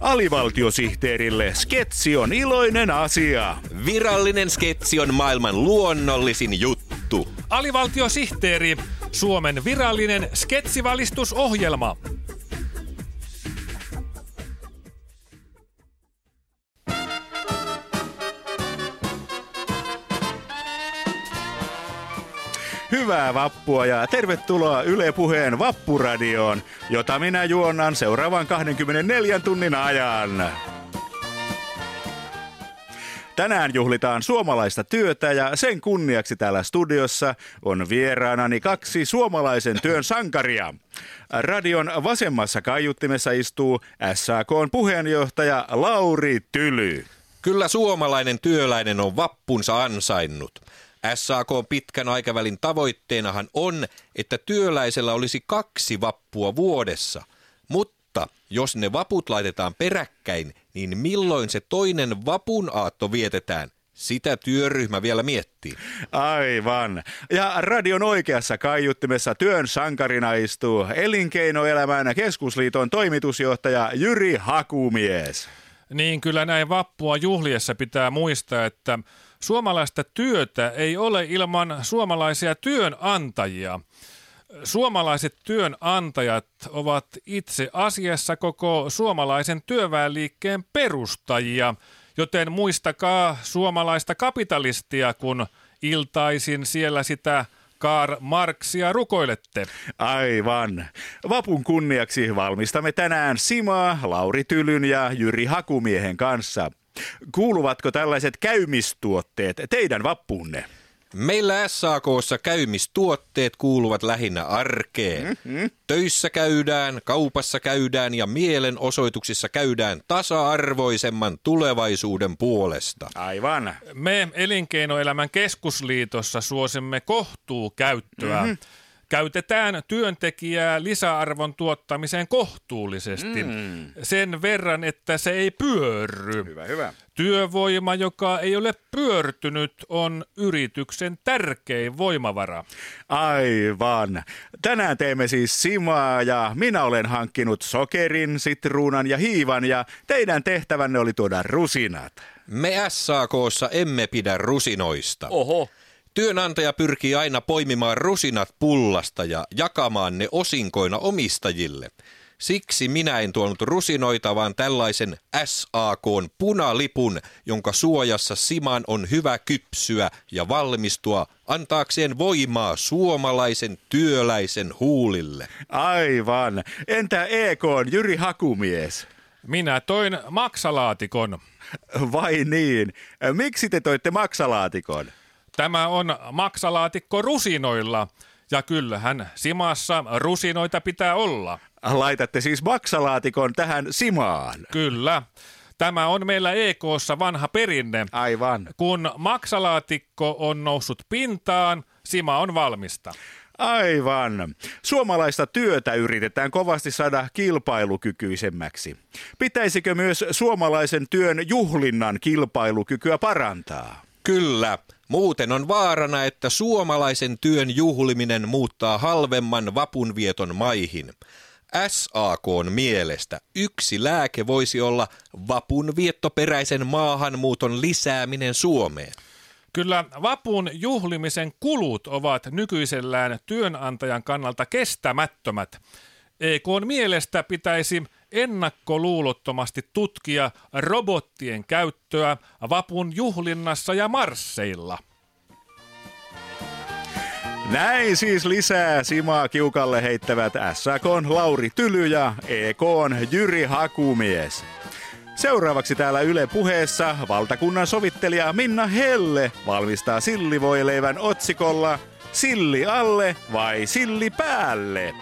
Alivaltiosihteerille sketsi on iloinen asia. Virallinen sketsi on maailman luonnollisin juttu. Alivaltiosihteeri, Suomen virallinen sketsivalistusohjelma. Hyvää vappua ja tervetuloa Yle Puheen Vappuradioon, jota minä juonnan seuraavan 24 tunnin ajan. Tänään juhlitaan suomalaista työtä ja sen kunniaksi täällä studiossa on vieraanani kaksi suomalaisen työn sankaria. Radion vasemmassa kaiuttimessa istuu SAKn puheenjohtaja Lauri Tyly. Kyllä suomalainen työläinen on vappunsa ansainnut. SAK pitkän aikavälin tavoitteenahan on, että työläisellä olisi kaksi vappua vuodessa. Mutta jos ne vaput laitetaan peräkkäin, niin milloin se toinen vapun aatto vietetään? Sitä työryhmä vielä miettii. Aivan. Ja radion oikeassa kaiuttimessa työn sankarina istuu Elinkeinoelämän keskusliiton toimitusjohtaja Jyri Hakumies. Niin kyllä näin vappua juhliessa pitää muistaa, että suomalaista työtä ei ole ilman suomalaisia työnantajia. Suomalaiset työnantajat ovat itse asiassa koko suomalaisen työväenliikkeen perustajia, joten muistakaa suomalaista kapitalistia, kun iltaisin siellä sitä Karl Marxia rukoilette. Aivan. Vapun kunniaksi valmistamme tänään Simaa, Lauri Tylyn ja Jyri Hakumiehen kanssa. Kuuluvatko tällaiset käymistuotteet teidän vappuunne? Meillä SAKssa käymistuotteet kuuluvat lähinnä arkeen. Mm-hmm. Töissä käydään, kaupassa käydään ja mielenosoituksissa käydään tasa-arvoisemman tulevaisuuden puolesta. Aivan. Me Elinkeinoelämän keskusliitossa suosimme kohtuukäyttöä. Mm-hmm käytetään työntekijää lisäarvon tuottamiseen kohtuullisesti. Mm. Sen verran, että se ei pyörry. Hyvä, hyvä. Työvoima, joka ei ole pyörtynyt, on yrityksen tärkein voimavara. Aivan. Tänään teemme siis simaa ja minä olen hankkinut sokerin, sitruunan ja hiivan ja teidän tehtävänne oli tuoda rusinat. Me SAKssa emme pidä rusinoista. Oho. Työnantaja pyrkii aina poimimaan rusinat pullasta ja jakamaan ne osinkoina omistajille. Siksi minä en tuonut rusinoita, vaan tällaisen SAKn punalipun, jonka suojassa Siman on hyvä kypsyä ja valmistua antaakseen voimaa suomalaisen työläisen huulille. Aivan. Entä EK Jyri Hakumies? Minä toin maksalaatikon. Vai niin? Miksi te toitte maksalaatikon? Tämä on maksalaatikko rusinoilla. Ja kyllähän Simassa rusinoita pitää olla. Laitatte siis maksalaatikon tähän Simaan. Kyllä. Tämä on meillä EKssa vanha perinne. Aivan. Kun maksalaatikko on noussut pintaan, Sima on valmista. Aivan. Suomalaista työtä yritetään kovasti saada kilpailukykyisemmäksi. Pitäisikö myös suomalaisen työn juhlinnan kilpailukykyä parantaa? Kyllä. Muuten on vaarana, että suomalaisen työn juhliminen muuttaa halvemman vapunvieton maihin. SAKn mielestä yksi lääke voisi olla vapun viettoperäisen maahanmuuton lisääminen Suomeen. Kyllä vapun juhlimisen kulut ovat nykyisellään työnantajan kannalta kestämättömät. EKn mielestä pitäisi ennakkoluulottomasti tutkia robottien käyttöä vapun juhlinnassa ja marsseilla. Näin siis lisää Simaa kiukalle heittävät SAK Lauri Tyly ja EK Jyri Hakumies. Seuraavaksi täällä Yle puheessa valtakunnan sovittelija Minna Helle valmistaa sillivoileivän otsikolla Silli alle vai silli päälle?